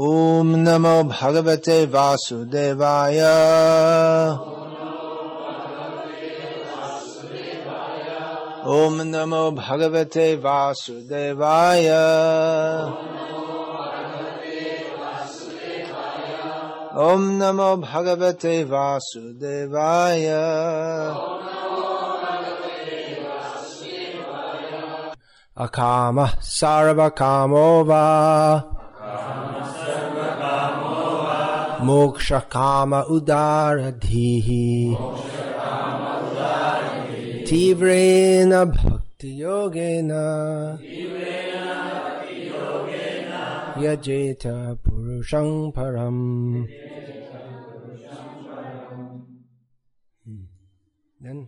ॐ नमो भगवते वासुदेवाय। ॐ नमो भगवते वासुदेवाय। ॐ नमो भगवते वासुदेवाय। अकामः सार्वकामो वा। मोक्षकाम उदारधीः तीव्रेण भक्तियोगेन यजेत पुरुषं परम् Hmm. Then,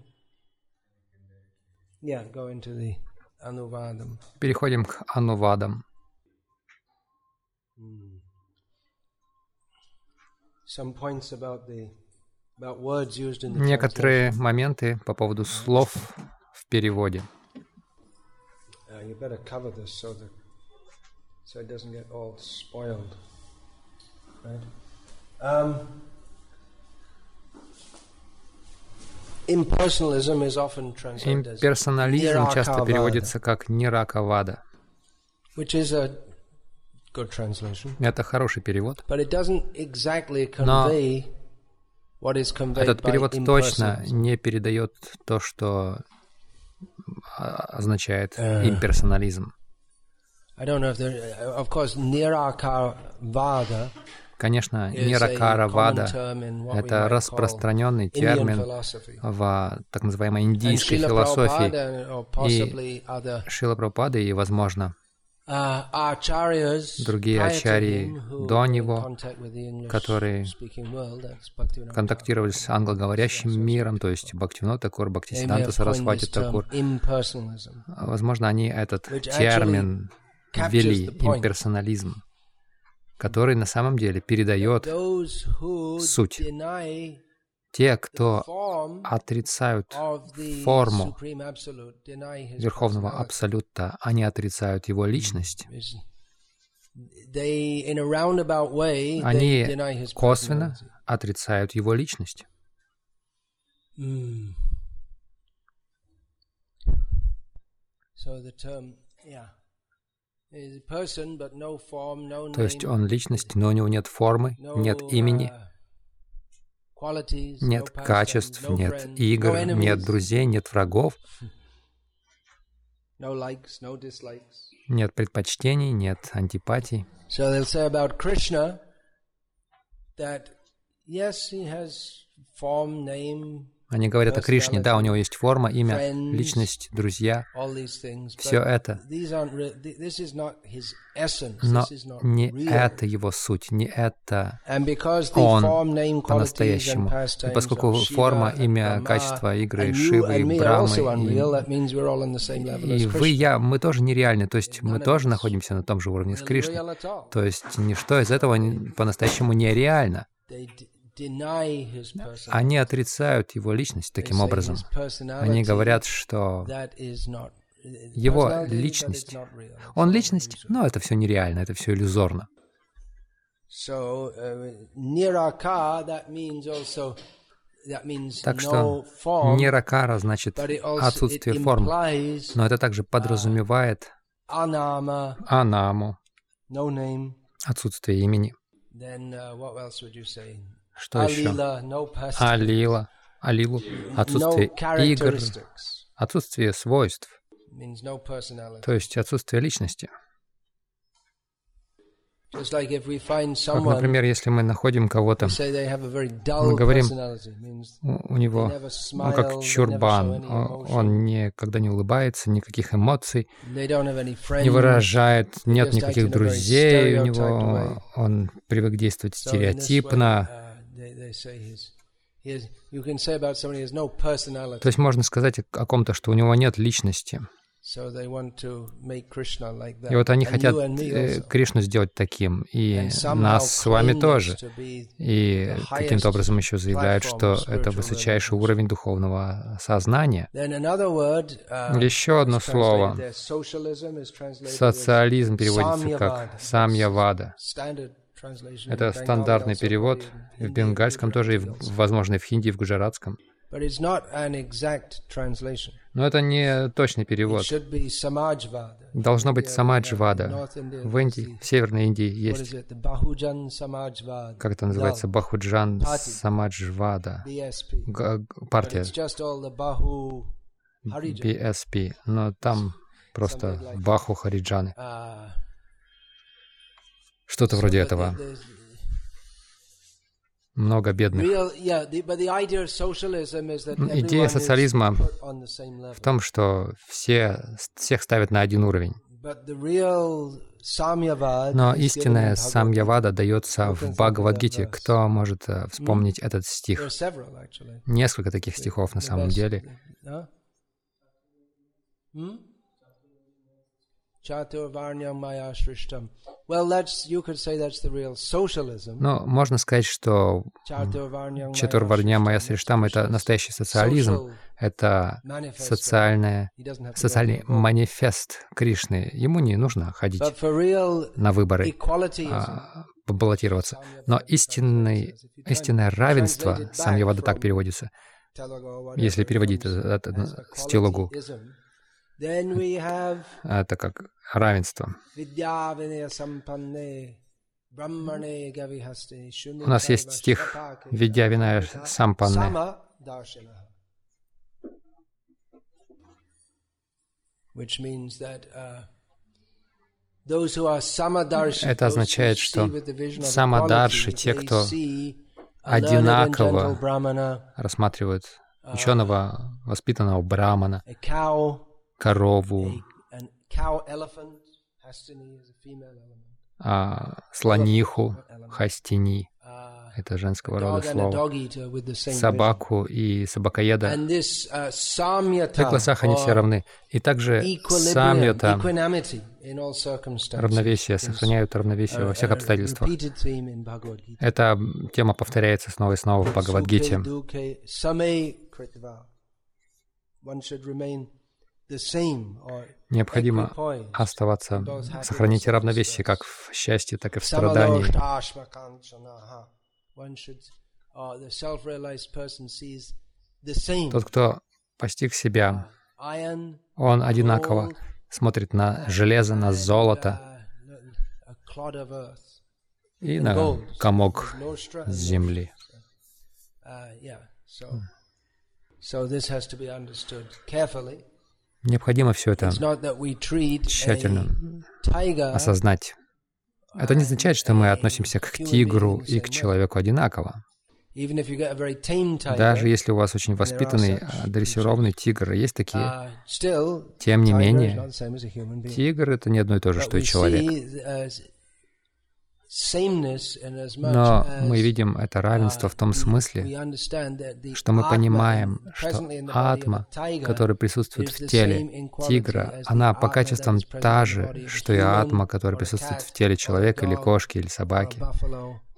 yeah, go into the Anuvadam. Переходим к анувадам. Некоторые моменты по поводу слов в переводе. translation. Uh, you better cover this so that so it doesn't get all spoiled. Right? Um, impersonalism is often translated as Имперсонализм часто переводится как ниракавада. Это хороший перевод. but it doesn't exactly Но convey what is conveyed Этот перевод точно не передает то, что а, означает Э. имперсонализм. I don't know if there. Of course, Nirakavada Конечно, is a ниракара common вада term in what we это распространенный термин в так называемой индийской философии. Other Шила Прабхупады и, возможно, uh, Другие prior to ачарьи до него, которые Bhaktivinoda контактировали с англоговорящим миром, то есть Бхактивинод Такур, Бхактисиданта Сарасвати Такур. impersonalism, Возможно, они этот термин ввели, имперсонализм, который на самом деле передает суть. Те, кто отрицают форму Верховного. Абсолюта, они отрицают его личность. Они косвенно отрицают его личность. Mm. То есть он личность, но у него нет формы, нет имени, uh, нет качеств, нет игр, нет друзей, нет врагов, нет предпочтений, нет антипатий. So Они говорят о Кришне, да, у него есть форма, имя, личность, друзья, все это. Но не это его суть, не это он по-настоящему. И поскольку форма, имя, качество игры Шивы и Брамы, и, и вы, я, мы тоже нереальны, то есть мы тоже находимся на том же уровне с Кришной. То есть ничто из этого по-настоящему нереально. Они отрицают его личность таким образом. Они говорят, что его личность, он личность, но это все нереально, это все иллюзорно. Means Так что ниракара значит отсутствие форм, но это также подразумевает anama, анаму, отсутствие имени. Uh? Что еще? Алила, алилу, отсутствие игр, отсутствие свойств, то есть отсутствие личности. Как, например, если мы находим кого-то, мы говорим, у него, ну, как чурбан, он никогда не улыбается, никаких эмоций не выражает, нет никаких друзей у него, он привык действовать стереотипно. Uh. То есть можно сказать о ком-то, что у него нет личности. И вот они хотят э. Кришну сделать таким, и нас с вами тоже. И каким-то образом еще заявляют, что это высочайший уровень духовного сознания. Uh, Еще одно слово. Социализм переводится как самьявада. Это стандартный перевод в бенгальском тоже и, в- возможно, и в хинди, и в гуджаратском. Но это не точный перевод. Должно быть самаджвада. В Индии, в Северной Индии есть, как это называется, Бахуджан. Самаджвада. Партия. BSP. Но там просто. Баху Хариджаны. Что-то вроде этого. Много бедных. Идея социализма в том, что все, всех ставят на один уровень. Но истинная самьявада дается в Бхагавадгите. Кто может э, вспомнить этот There стих? Несколько таких стихов на самом деле. Но можно сказать, что Четурварня Майя Сриштам — это настоящий социализм, это социальное, социальный манифест Кришны. Ему не нужно ходить на выборы, а, баллотироваться. Но истинный, истинное равенство, самьявада так переводится, если переводить это, это с телугу, have это как равенство. У нас есть стих «Видя вина сампанне». Uh, Это означает, что самадарши, те, кто одинаково Рассматривают ученого, воспитанного брамана, корову, а, слониху, хастини. uh, Это женского рода слово. Собаку и собакоеда. Uh, samyata, их глазах они все равны. И также самьята, равновесие, сохраняют равновесие во всех обстоятельствах. in Bhagavad Gita. Эта тема повторяется снова и снова в Бхагавадгите. Необходимо оставаться, сохранить равновесие как в счастье, так и в страдании. Uh. Тот, кто постиг себя, он одинаково смотрит на железо, на золото uh, и на комок земли. Uh, so this has to be understood carefully. Необходимо все это тщательно осознать. Это не означает, что мы относимся к тигру и к человеку одинаково. Даже если у вас очень воспитанный, а, дрессированный тигр, есть такие, uh, тем не менее, тигр — это не одно и то же, что и человек. Но мы видим это равенство в том смысле, что мы понимаем, что атма, которая присутствует в теле тигра, она по качествам та же, что и атма, которая присутствует в теле человека или кошки, или собаки,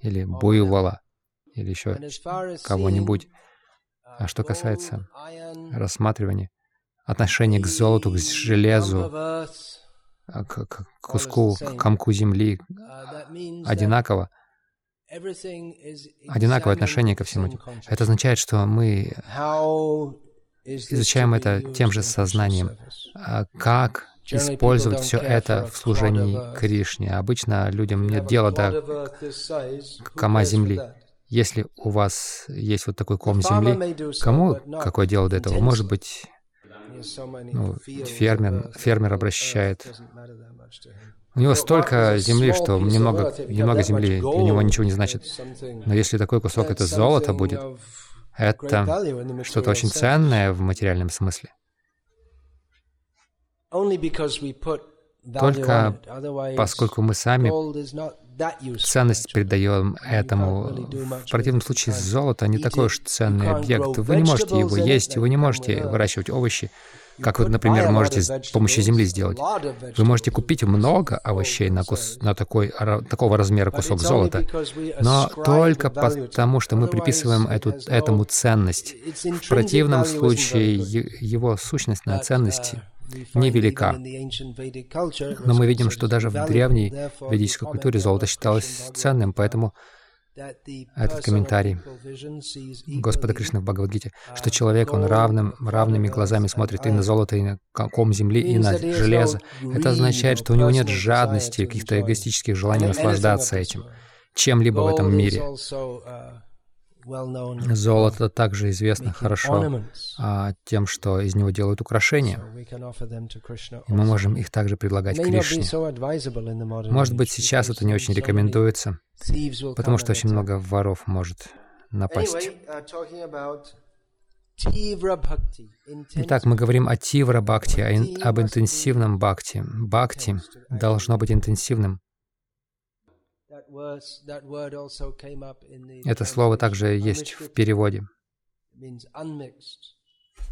или буйвола, или еще кого-нибудь. А что uh, касается gold, iron, рассматривания, отношения к золоту, к железу, к, к куску, к комку земли uh, одинаково, одинаковое отношение ко всему. Это означает, что мы изучаем это тем же сознанием, а, как использовать все это в служении. Кришне. Обычно людям нет дела до кома земли. Если у вас есть вот такой ком земли, кому какое дело до этого? Может быть, ну, фермер, фермер обращает. У него столько земли, что немного, немного земли для него ничего не значит. Но если такой кусок это золото будет, это что-то очень ценное в материальном смысле. Только Поскольку мы сами ценность придаем этому. В противном случае золото не такой уж ценный объект. Вы не можете его есть, вы не можете выращивать овощи, как вы, например, можете с помощью земли сделать. Вы можете купить много овощей на, кус, на такой, такого размера кусок золота, но только потому, что мы приписываем эту, этому ценность. В противном случае его сущностная ценность невелика. Но мы видим, что даже в древней ведической культуре золото считалось ценным, поэтому этот комментарий Господа Кришны в Бхагавадгите, что человек, он равным, равными глазами смотрит и на золото, и на ком земли, и на железо. Это означает, что у него нет жадности, каких-то эгоистических желаний наслаждаться этим, чем-либо в этом мире. Золото также известно хорошо а, тем, что из него делают украшения. И мы можем их также предлагать Кришне. Может быть, сейчас это не очень рекомендуется, потому что очень много воров может напасть. Uh, Итак, мы говорим о тивра бхакти, об интенсивном бхакти. Бхакти должно быть интенсивным. Это слово также есть в переводе.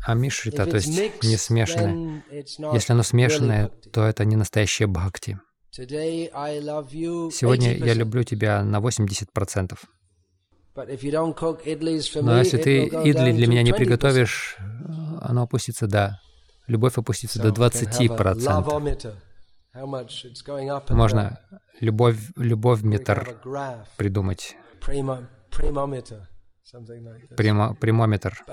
Амишрита, то есть не смешанное. Если оно смешанное, то это не настоящее бхакти. Сегодня я люблю тебя на 80%. Но если ты идли для меня не приготовишь, оно опустится до... Любовь опустится до 20%. Можно любовь, любовь метр придумать. Прямо, прямометр.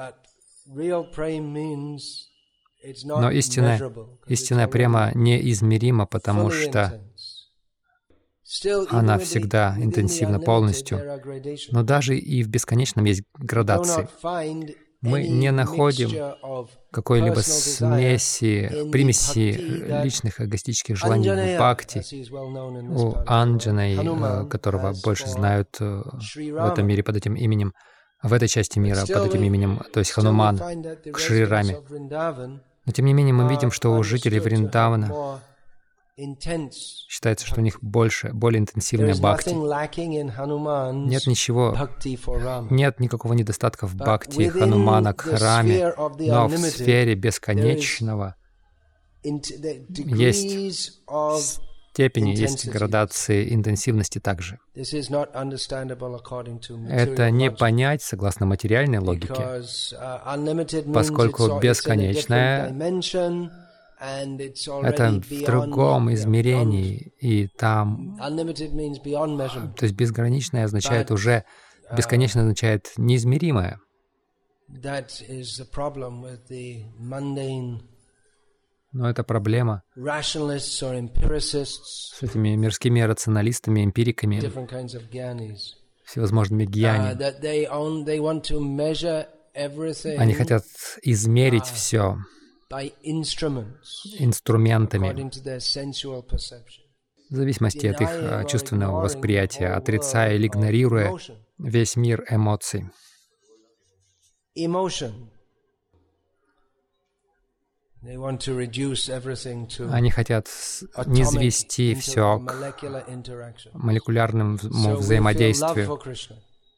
Но истинная, истинная према неизмерима, потому что она всегда интенсивна полностью. Но даже и в бесконечном есть градации мы не находим какой-либо смеси, примеси личных эгоистических желаний в бхакти у Анджаны, э, которого больше знают э, в этом мире под этим именем, в этой части мира под этим именем, то есть Хануман, к Шри Раме. Но тем не менее мы видим, что у жителей Вриндавана Считается, что у них больше, более интенсивная бхакти. Нет ничего, нет никакого недостатка в бхакти Ханумана к Раме, но в сфере бесконечного есть степени, есть градации интенсивности также. Это не понять согласно материальной логике, uh, поскольку бесконечное это в другом измерении, и там... То есть безграничное означает уже... Uh, Бесконечное означает неизмеримое. Но это проблема с этими мирскими рационалистами, эмпириками, всевозможными гьяни. Uh, Они хотят измерить все инструментами, в зависимости от их а, чувственного восприятия, отрицая или игнорируя весь мир эмоций. Они хотят низвести все к молекулярному взаимодействию.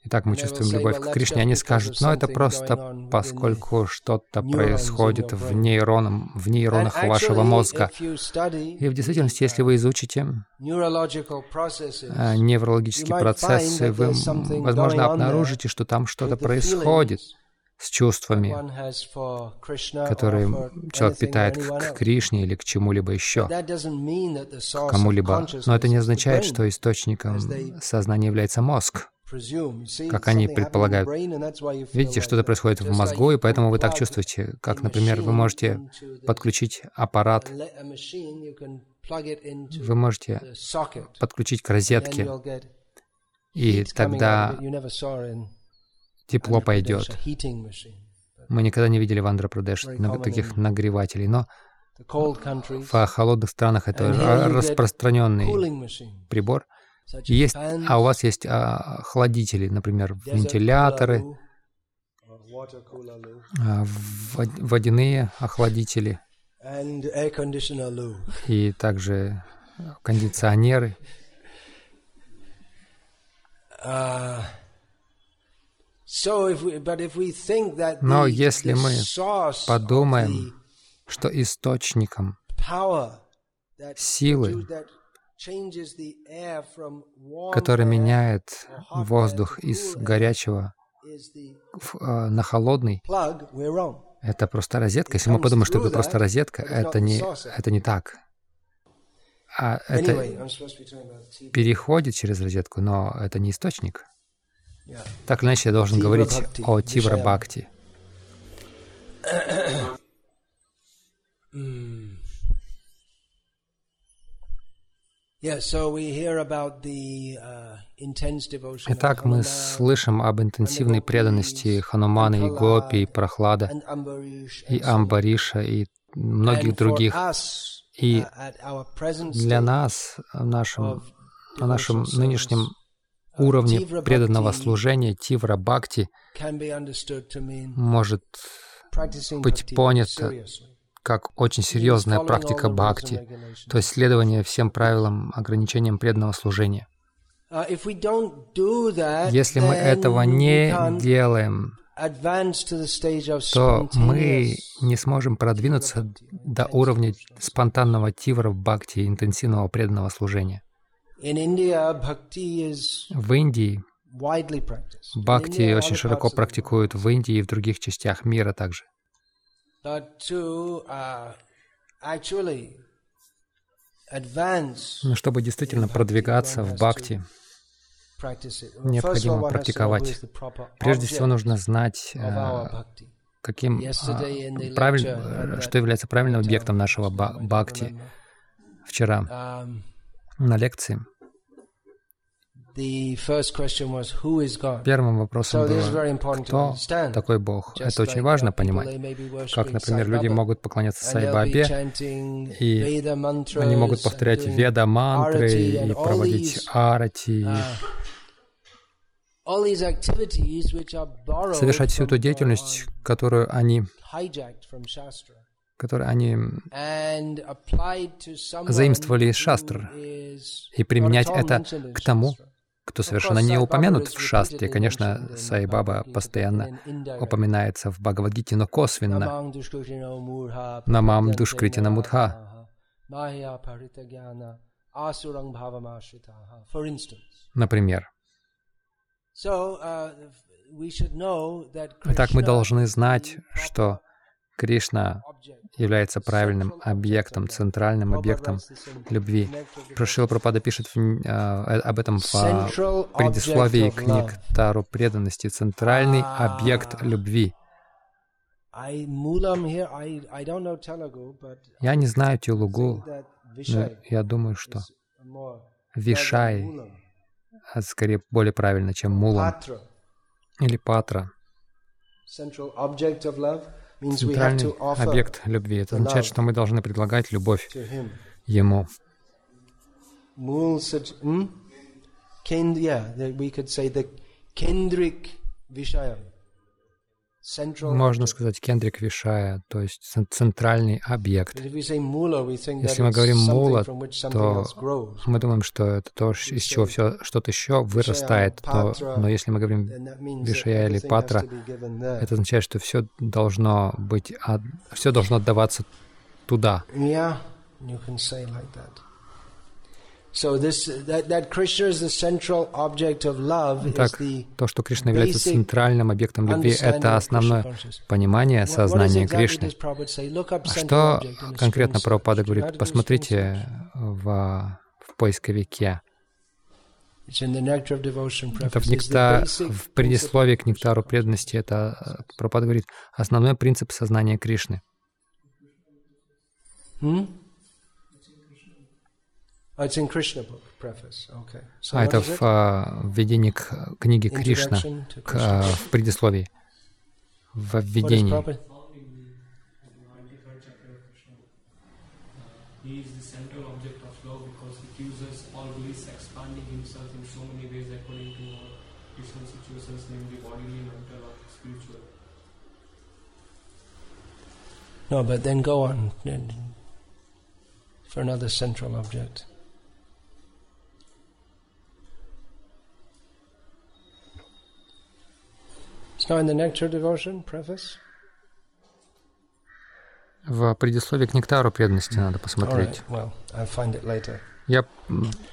Итак, мы чувствуем любовь к Кришне. Они скажут, но это просто поскольку что-то происходит в, нейронах, в нейронах вашего мозга. И в действительности, если вы изучите э, неврологические процессы, вы, возможно, обнаружите, что там что-то происходит с чувствами, которые человек питает к Кришне или к чему-либо еще, кому-либо. Но это не означает, что источником сознания является мозг как они предполагают. Видите, что-то происходит в мозгу, и поэтому вы так чувствуете. Как, например, вы можете подключить аппарат, вы можете подключить к розетке, и тогда тепло пойдет. Мы никогда не видели в Андхра-Прадеш таких нагревателей, но в холодных странах это распространенный прибор — есть, а у вас есть а, охладители, например, вентиляторы, а, водяные охладители. И также кондиционеры. Uh, Но если мы подумаем, что источником силы который меняет воздух из горячего в, э, на холодный, Это просто розетка. Если мы подумаем, что это просто розетка, это не, это не так. А это переходит через розетку, но это не источник. Так или иначе, я должен говорить о Тивра Бхакти. Итак, мы слышим об интенсивной преданности Ханумана и Гопи, и Прохлада, и Амбариша, и многих других. И uh, для нас, в нашем, на нашем нынешнем уровне преданного служения Тивра Бхакти может быть понято как очень серьезная практика бхакти, то есть следование всем правилам, ограничениям преданного служения. Uh, Если мы этого не делаем, то мы не сможем продвинуться до уровня спонтанного тивра в бхакти, интенсивного преданного служения. В Индии бхакти очень широко практикуют в Индии и в других частях мира также. Uh, Но чтобы действительно продвигаться в бхакти, необходимо практиковать. Прежде всего нужно знать, э, каким, а, правиль, э, что является правильным объектом нашего бхакти. Вчера um, на лекции Первым вопросом было, кто такой Бог? Это очень важно понимать. Как, например, люди могут поклоняться Сайбабе, и они могут повторять веда-мантры и проводить арати, совершать всю эту деятельность, которую они которые они заимствовали из шастр, и применять это к тому, кто совершенно не упомянут в шастре. Конечно, Сайбаба постоянно упоминается в Бхагавадгите, но косвенно. Намам Душкритина Мудха. Например. Uh, Итак, мы должны знать, что Кришна является правильным объектом, центральным объектом любви. Прошил Пропада пишет в, э, об этом в предисловии книг Тару преданности. Центральный объект любви. Я не знаю Телугу, но я думаю, что Вишай скорее более правильно, чем Мулам или Патра. Центральный объект любви. Это означает, что мы должны предлагать любовь Ему. Можно сказать кендрик вишая, то есть центральный объект. Если мы говорим мула, то мы думаем, что это то, из чего все что-то еще вырастает. То, но если мы говорим вишая или патра, это означает, что все должно быть, все должно отдаваться туда. Так, то, что Кришна является центральным объектом любви, это основное понимание сознания Кришны. А что конкретно Прабхупада говорит? Посмотрите в, в поисковике. Это в, некта... в предисловии к нектару преданности, это Прабхупада говорит, основной принцип сознания Кришны. Hmm? А это в uh, введении к книге Кришна, к, uh, в предисловии, в введении. No, but then go on for another central object. В предисловии к нектару преданности надо посмотреть. Я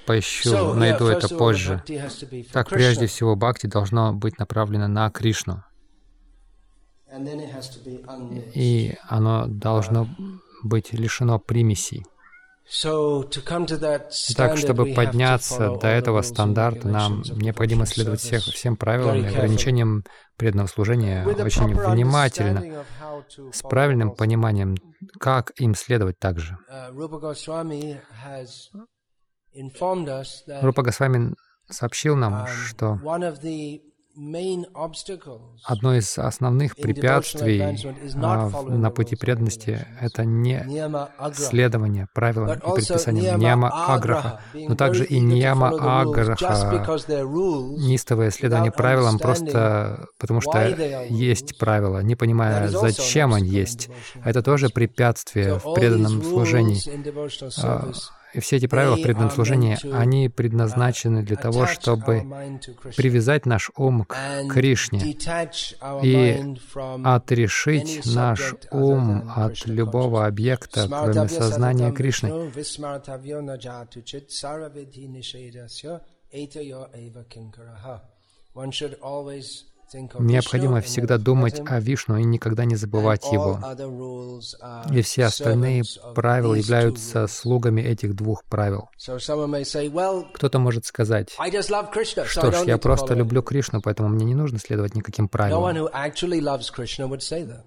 поищу, найду это позже. Так, прежде всего, бхакти должно быть направлено на Кришну. и оно должно быть лишено примесей. Так, чтобы подняться до этого стандарта, нам необходимо следовать всех, всем правилам и ограничениям преданного служения очень внимательно, с правильным пониманием, как им следовать также. Uh, Рупа Госвами сообщил нам, um, что Одно из основных препятствий а, на пути преданности — это не следование правилам и предписаниям. ньяма аграха, но также и ньяма аграха, нистовое следование правилам просто потому, что есть правила, не понимая, зачем они есть. Это тоже препятствие в преданном служении. И все эти правила в преданном служении, они предназначены для того, чтобы привязать наш ум к Кришне и отрешить наш ум от любого объекта, кроме сознания Кришны. One should always Необходимо всегда думать о Вишну и никогда не забывать его. И все остальные правила являются слугами этих двух правил. Кто-то может сказать, что ж, я просто люблю Кришну, поэтому мне не нужно следовать никаким правилам.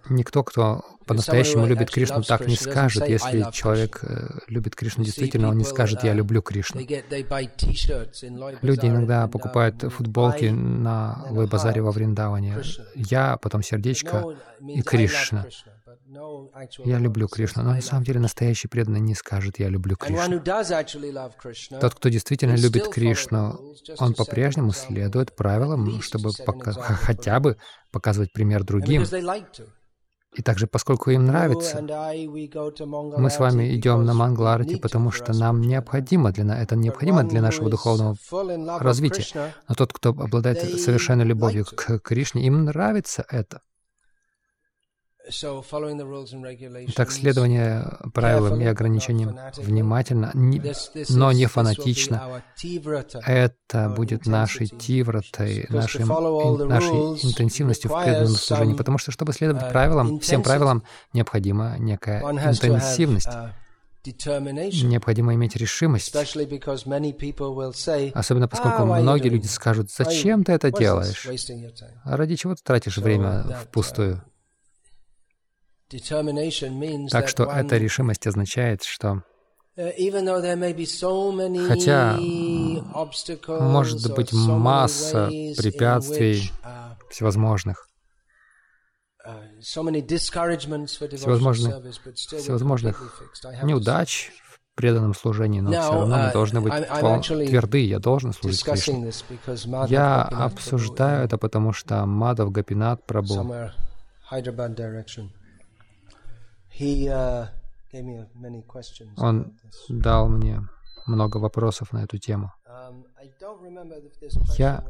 Никто, кто по-настоящему любит Кришну, так не скажет. Если человек э, любит Кришну действительно, он не скажет «я люблю Кришну». Люди иногда покупают футболки на Лой-базаре во Вриндаване. Я, потом сердечко и Кришна. Я люблю Кришну, но на самом деле настоящий преданный не скажет «я люблю Кришну». Тот, кто действительно любит Кришну, он по-прежнему следует правилам, чтобы пока, хотя бы показывать пример другим. И также, поскольку им нравится, мы с вами идем на Мангларти, потому что нам необходимо для, это необходимо для нашего духовного развития. Но тот, кто обладает совершенной любовью к Кришне, им нравится это. Так, следование правилам и ограничениям внимательно, но не фанатично, это будет нашей тивратой, нашей, нашей интенсивностью в преданном служении. Потому что, чтобы следовать uh, правилам, всем правилам, необходима некая интенсивность. Uh, необходимо иметь решимость. Особенно поскольку многие люди скажут, зачем ты это делаешь? А ради чего ты тратишь время uh, впустую? Так что эта решимость означает, что uh, Хотя может быть масса препятствий uh, всевозможных, uh, всевозможных, всевозможных неудач в преданном служении, но все равно мы должны быть тверды, я должен служить Кришне. Я обсуждаю это, потому что Мадав Гапинат Прабhu Uh, Он дал мне много вопросов на эту тему. Um, Я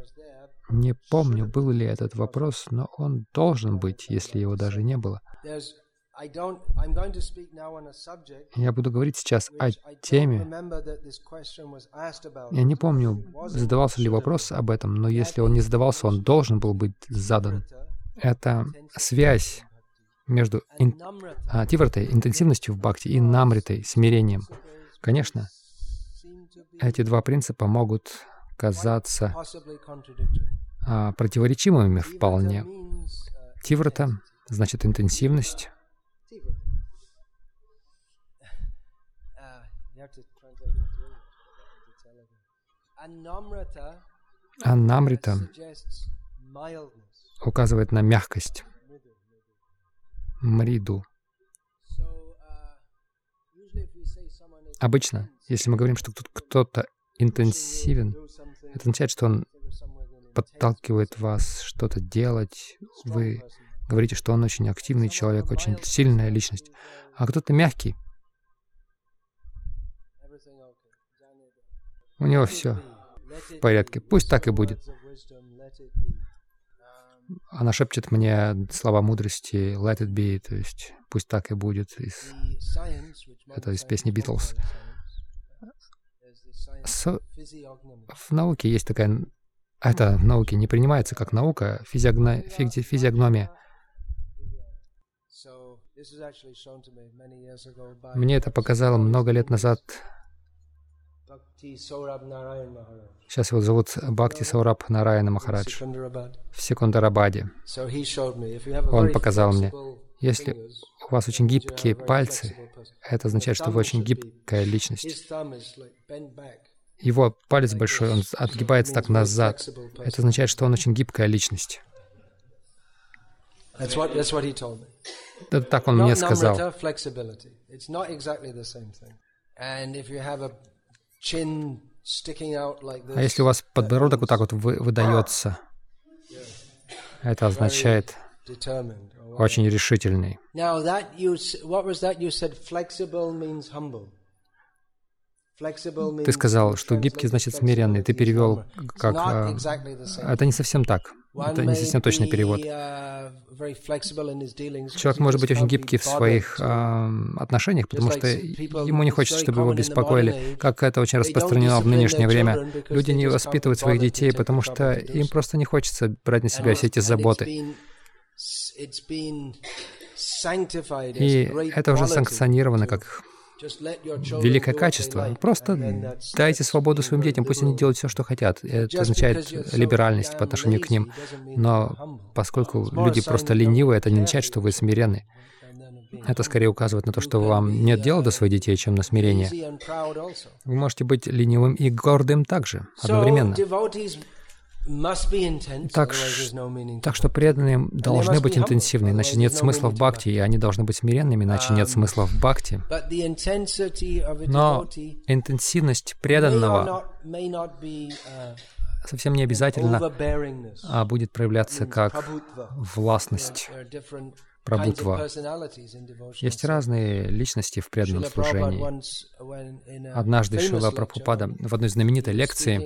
не помню, был ли этот вопрос, но он должен быть, если его даже не было. Я буду говорить сейчас о теме. Я не помню, задавался ли вопрос об этом, но если он не задавался, он должен был быть задан. Это связь между ин, а, тивратой, интенсивностью в бхакти, и намритой, смирением. Конечно, эти два принципа могут казаться а, противоречивыми вполне. Тиврата значит интенсивность. А намрита указывает на мягкость мриду. Обычно, если мы говорим, что тут кто-то интенсивен, это означает, что он подталкивает вас что-то делать. Вы говорите, что он очень активный человек, очень сильная личность. А кто-то мягкий. У него все в порядке. Пусть так и будет. Она шепчет мне слова мудрости «Let it be», то есть «Пусть так и будет». Из, это из песни «Битлз». В науке есть такая... Это в науке не принимается как наука, физиогно, физиогномия. Мне это показало много лет назад. Сейчас его зовут Бхакти Саураб Нараяна Махарадж в Секундарабаде. Он показал мне, если у вас очень гибкие пальцы, это означает, что вы очень гибкая личность. Его палец большой, он отгибается так назад. Это означает, что он очень гибкая личность. Это так он мне сказал. А если у вас подбородок вот так вот выдается, это означает очень решительный. Ты сказал, что гибкий значит смиренный. Ты перевел как... А, это не совсем так. Это не совсем точный перевод. Человек может быть очень гибкий в своих э, отношениях, потому что ему не хочется, чтобы его беспокоили. Как это очень распространено в нынешнее время. Люди не воспитывают своих детей, потому что им просто не хочется брать на себя все эти заботы. И это уже санкционировано как великое качество. Просто дайте свободу своим детям, пусть они делают все, что хотят. Это означает либеральность по отношению к ним. Но поскольку люди просто ленивые, это не означает, что вы смиренны. Это скорее указывает на то, что вам нет дела до своих детей, чем на смирение. Вы можете быть ленивым и гордым также, одновременно. Так, так что преданные должны быть интенсивны, иначе нет смысла в бхакти, и они должны быть смиренными, иначе нет um, смысла в бхакти. Но интенсивность преданного uh, совсем не обязательно а будет проявляться как властность, Прабхутва. Есть разные личности в преданном служении. Однажды Шила Прабхупада в одной знаменитой лекции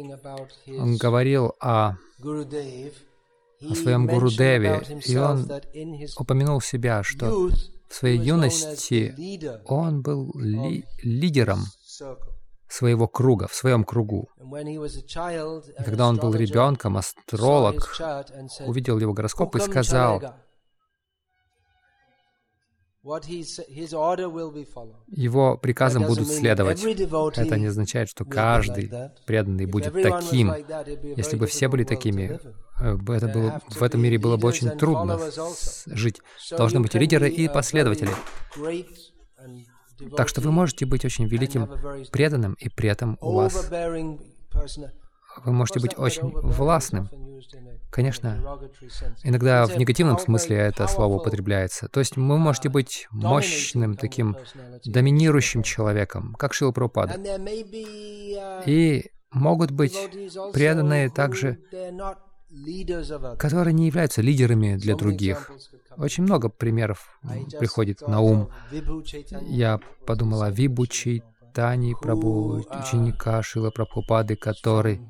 он говорил о, о своем Гурудеве, и он упомянул себя, что в своей юности он был ли, лидером своего круга, в своем кругу. И когда он был ребенком, астролог увидел его гороскоп и сказал, его приказам будут следовать. Это не означает, что каждый преданный будет таким. Если бы все были такими, э, это было, в этом мире было бы очень трудно жить. Должны быть лидеры и последователи. Так что вы можете быть очень великим преданным, и при этом у вас вы можете быть очень властным. Конечно, иногда в негативном смысле это слово употребляется. То есть вы можете быть мощным, таким доминирующим человеком, как Шила Прабхупада. И могут быть преданные также, которые не являются лидерами для других. Очень много примеров приходит на ум. Я подумал о Вибучи, Тани Прабу, ученика Шила Прабхупады, который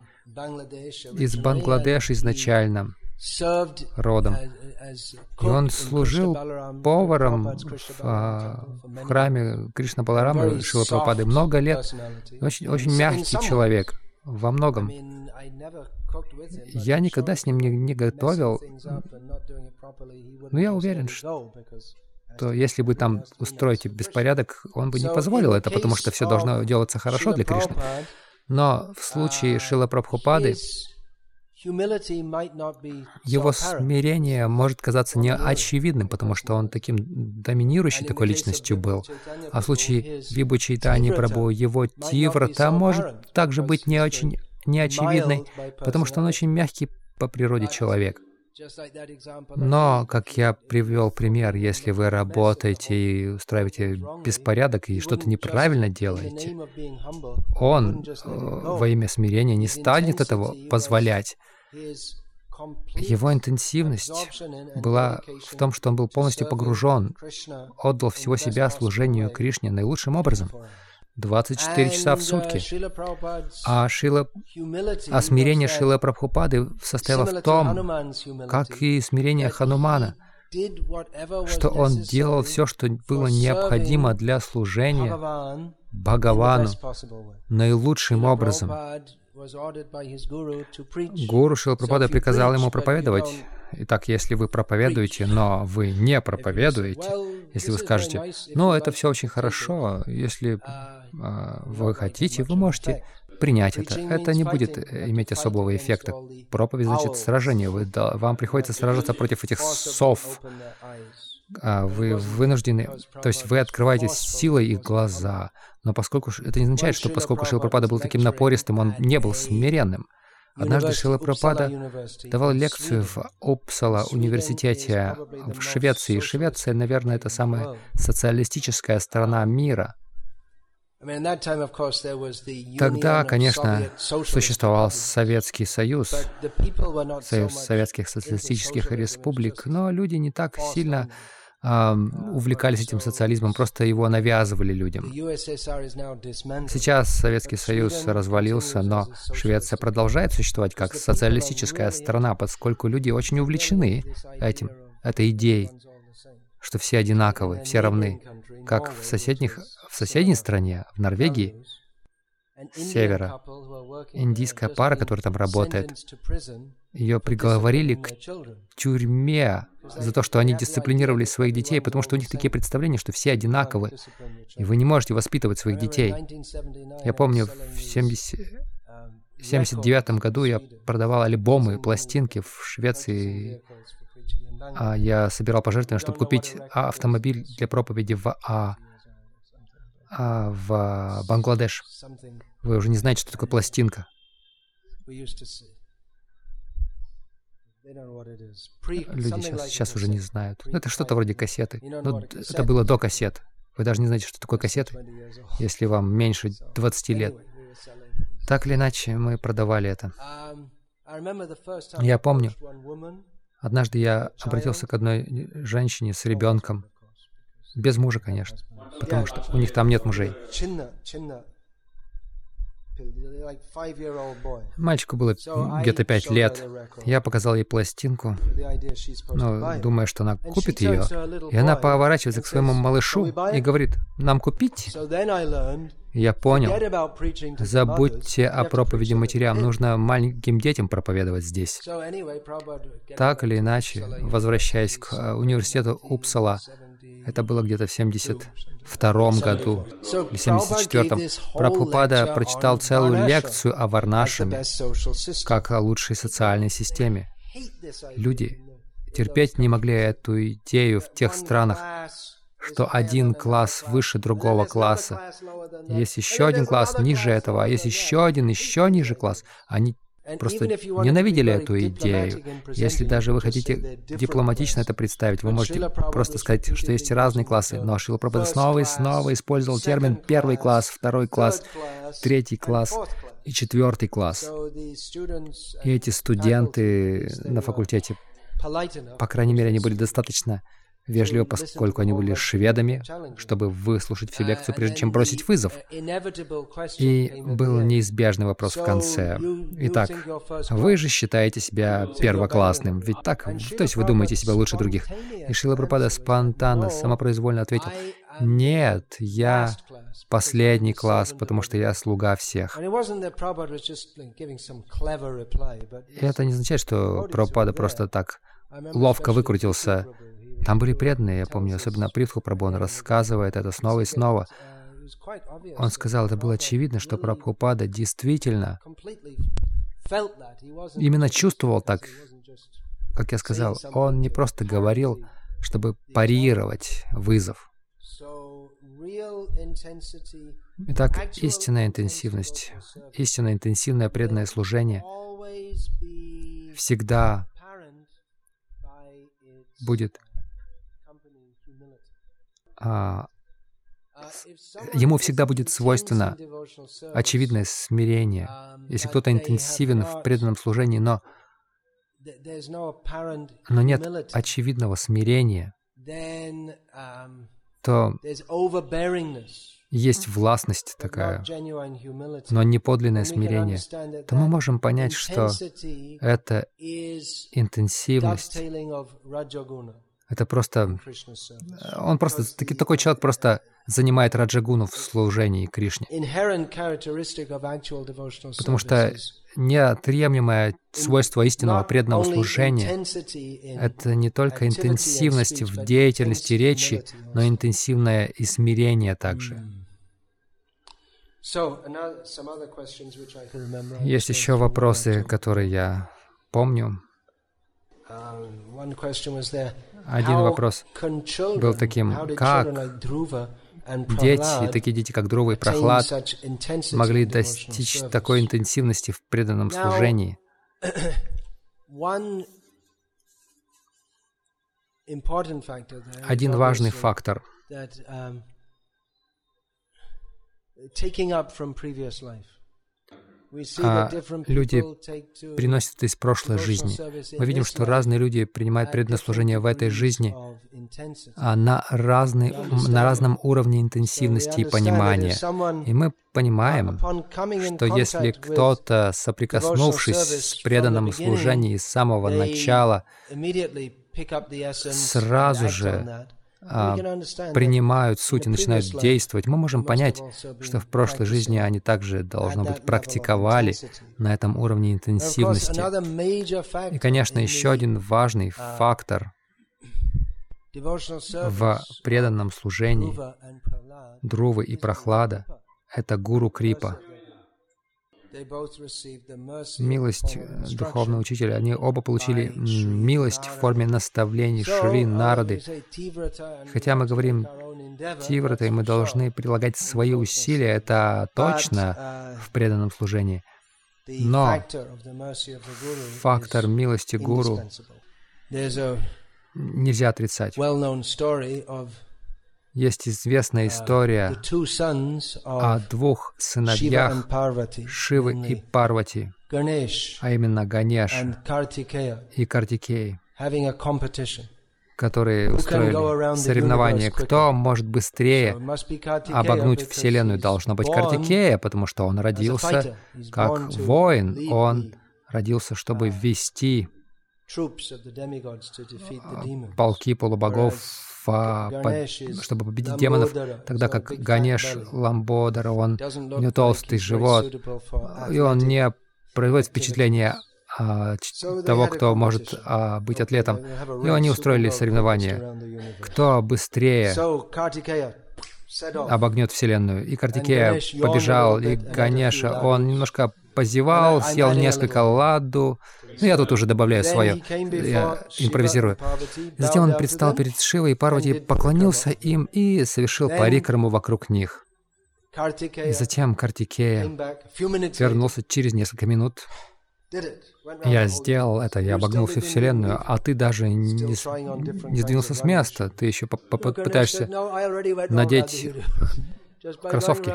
из Бангладеш изначально родом. И он служил поваром в, а, в храме Кришна Баларамы Шила Прабхупады много лет. Очень, очень мягкий человек во многом. Я никогда с ним не, не готовил, но я уверен, что то если бы там устроить беспорядок, он бы не позволил это, потому что все должно делаться хорошо для Кришны. Но в случае Шила Прабхупады его смирение может казаться неочевидным, потому что он таким доминирующей такой личностью был. А в случае Вибу Чайтани Прабху, его тиврата может также быть не очень неочевидной, потому что он очень мягкий по природе человек. Но, как я привел пример, если вы работаете и устраиваете беспорядок и что-то неправильно делаете, он э, во имя смирения не станет этого позволять. Его интенсивность была в том, что он был полностью погружен, отдал всего себя служению Кришне наилучшим образом. 24 часа в сутки. А, Шила, а смирение Шила Прабхупады состояло в том, как и смирение Ханумана, что он делал все, что было необходимо для служения Бхагавану наилучшим образом. Гуру Шилапрапада приказал ему проповедовать, Итак, если вы проповедуете, но вы не проповедуете, если вы скажете, ну, это все очень хорошо, если э, вы хотите, вы можете принять это. Это не будет иметь особого эффекта. Проповедь значит сражение. Вы, да, вам приходится сражаться против этих сов. А вы вынуждены, то есть вы открываете силой их глаза. Но поскольку это не означает, что поскольку Шила Пропада был таким напористым, он не был смиренным. Однажды Шила Пропада давал лекцию в Упсала университете в Швеции. Швеция, наверное, это самая социалистическая страна мира. Тогда, конечно, существовал Советский Союз, Союз Советских Социалистических Республик, но люди не так сильно увлекались этим социализмом, просто его навязывали людям. Сейчас Советский Союз развалился, но Швеция продолжает существовать как социалистическая страна, поскольку люди очень увлечены этим, этой идеей, что все одинаковы, все равны. Как в, соседних, в соседней стране, в Норвегии, севера, индийская пара, которая там работает, ее приговорили к тюрьме за то, что они дисциплинировали своих детей, потому что у них такие представления, что все одинаковы, и вы не можете воспитывать своих детей. Я помню, в 70... 79 году я продавал альбомы, пластинки в Швеции. А я собирал пожертвования, чтобы купить автомобиль для проповеди в а, а, в Бангладеш. Вы уже не знаете, что такое пластинка. Люди сейчас, сейчас уже не знают. Ну, это что-то вроде кассеты. Ну, это было до кассет. Вы даже не знаете, что такое кассеты, если вам меньше 20 лет. Так или иначе, мы продавали это. Я помню, однажды я обратился к одной женщине с ребенком, без мужа, конечно, потому что у них там нет мужей. Мальчику было где-то пять лет. Я показал ей пластинку, но думая, что она купит ее. И она поворачивается к своему малышу и говорит, нам купить? Я понял. Забудьте о проповеди матерям. Нужно маленьким детям проповедовать здесь. Так или иначе, возвращаясь к э, университету Упсала, это было где-то в 72 году или 74-м. Прабхупада прочитал целую лекцию о Варнашаме, как о лучшей социальной системе. Люди терпеть не могли эту идею в тех странах, что один класс выше другого класса. Есть еще один класс ниже этого, а есть еще один, еще ниже класс. Они просто ненавидели эту идею. Если даже вы хотите дипломатично это представить, вы можете просто сказать, что есть разные классы. Но Шила Прабхада снова и снова использовал термин «первый класс», «второй класс», «третий класс» и «четвертый класс». И эти студенты на факультете, по крайней мере, они были достаточно вежливо, поскольку они были шведами, чтобы выслушать всю лекцию, прежде чем бросить вызов. И был неизбежный вопрос в конце. Итак, вы же считаете себя первоклассным, ведь так? То есть вы думаете себя лучше других? И Шила Прабхада спонтанно, самопроизвольно ответил, «Нет, я последний класс, потому что я слуга всех». Это не означает, что Прабхупада просто так ловко выкрутился там были преданные, я помню, особенно Притху Прабhu, он рассказывает это снова и снова. Он сказал, это было очевидно, что Прабхупада действительно именно чувствовал так, как я сказал, он не просто говорил, чтобы парировать вызов. Итак, истинная интенсивность, истинно интенсивное преданное служение всегда будет ему всегда будет свойственно очевидное смирение. Если кто-то интенсивен в преданном служении, но, но нет очевидного смирения, то есть властность такая, но не подлинное смирение, то мы можем понять, что это интенсивность, Это просто... Он просто... Таки, такой человек просто занимает раджагуну в служении Кришне. Потому что неотъемлемое свойство истинного преданного служения — это не только интенсивность в деятельности речи, но интенсивное и смирение также. Есть еще вопросы, которые я помню. Один вопрос был таким, как дети, такие дети, как Друва и Прохлад, могли достичь такой интенсивности в преданном служении. Один важный фактор. um, а люди приносят из прошлой жизни. Мы видим, что разные люди принимают преданное служение в этой жизни а на, разный, на разном уровне интенсивности и понимания. И мы понимаем, что если кто-то, соприкоснувшись с преданным служением с самого начала, сразу же а, принимают суть и начинают действовать, мы можем понять, что в прошлой жизни они также, должно быть, практиковали на этом уровне интенсивности. И, конечно, еще один важный фактор в преданном служении Друвы и Прохлада — это Гуру Крипа — милость э, духовного учителя. Они оба получили милость в форме наставлений Шри Нарды. Хотя мы говорим Тиврата, и мы должны прилагать свои усилия, это точно uh, в преданном служении. Но фактор милости Гуру нельзя отрицать. Есть известная uh, история о двух сыновьях Шивы и Парвати, а именно Ганеш и Картикей, которые устроили соревнование, кто может быстрее обогнуть Вселенную. Должно быть Картикея, потому что он родился как воин, он родился, чтобы ввести полки полубогов по, чтобы победить демонов, тогда как Ганеш Ламбодара, он, у него толстый живот, и он не производит впечатление а, того, кто может а, быть атлетом. И они устроили соревнования. Кто быстрее обогнет Вселенную. И Картикея побежал, и Ганеша, он немножко позевал, съел несколько ладу. Ну, я тут уже добавляю свое, я импровизирую. Затем он предстал перед Шивой и Парвати, поклонился им и совершил парикраму вокруг них. И затем Картикея вернулся через несколько минут. Я сделал это, я обогнул всю Вселенную, а ты даже не, не сдвинулся с места. Ты еще попытаешься надеть кроссовки.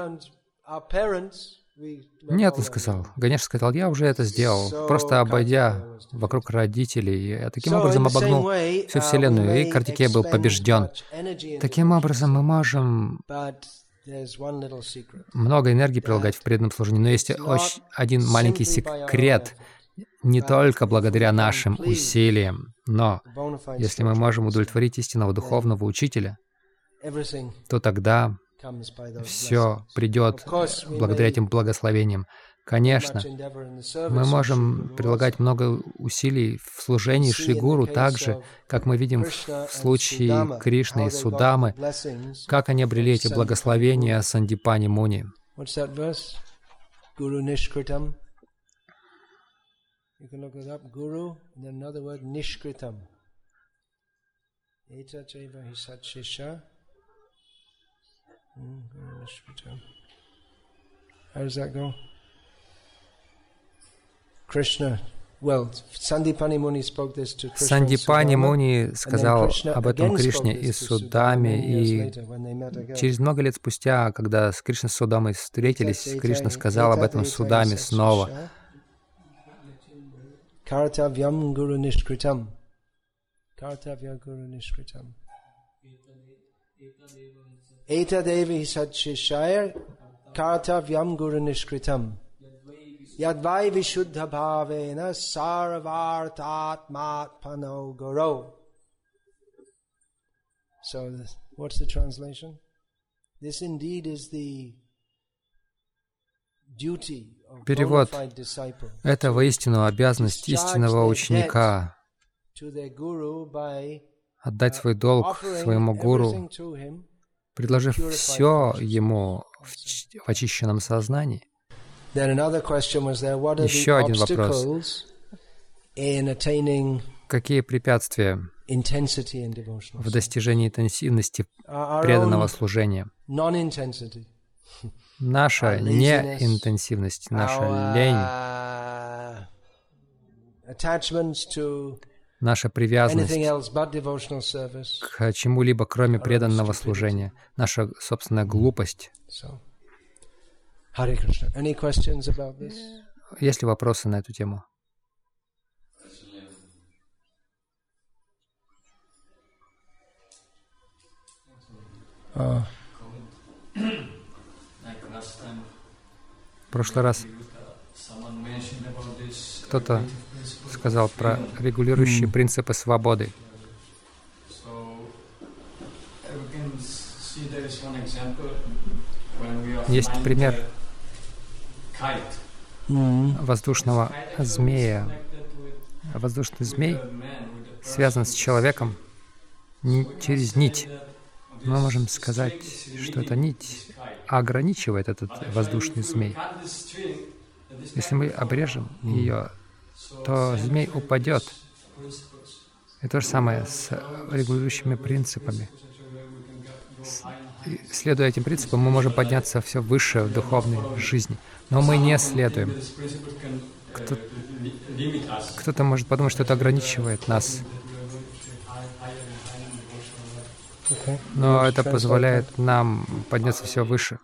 Нет, он сказал. Ганеш сказал, я уже это сделал, просто обойдя вокруг родителей. Я таким образом обогнул всю uh, Вселенную, и Картикей был побежден. Таким образом, мы можем много энергии прилагать в преданном служении, но есть очень один маленький секрет. Не только благодаря нашим усилиям, но если мы можем удовлетворить истинного духовного учителя, то тогда все придет благодаря этим благословениям. Конечно, мы можем прилагать много усилий в служении Шигуру так же, как мы видим в случае Кришны и Судамы, как они обрели эти благословения Сандипани Муни. Guru, How does that go? Krishna. Well, Sandipani Muni spoke this to Krishna Сандипани Муни сказал об этом Кришне и Судаме, и через много лет спустя, когда с Кришной и Судамой встретились, Кришна сказал об этом Судаме снова. Kartavyam Guru Nishkritam. Kartavya Guru Nishkritam. Etadevi Satshishaya Kartavyam Guru Nishkritam Yadvai Vishuddha Bhavena Sarvartatmatpano Guru So, what's the translation? This indeed is the Перевод. Это воистину обязанность истинного ученика отдать свой долг своему гуру, предложив все ему в, в очищенном сознании. Еще один вопрос. Какие препятствия в достижении интенсивности преданного служения? Наша неинтенсивность, наша лень, наша привязанность к чему-либо, кроме преданного служения, наша собственная глупость. Есть ли вопросы на эту тему? Uh. В прошлый раз кто-то сказал про регулирующие принципы свободы. Есть пример воздушного змея. Воздушный змей связан с человеком через нить. Мы можем сказать, что эта нить ограничивает этот воздушный змей. Если мы обрежем ее, то змей упадет. И то же самое с регулирующими принципами. Следуя этим принципам, мы можем подняться все выше в духовной жизни. Но мы не следуем. Кто-то может подумать, что это ограничивает нас. Но это позволяет нам подняться все выше.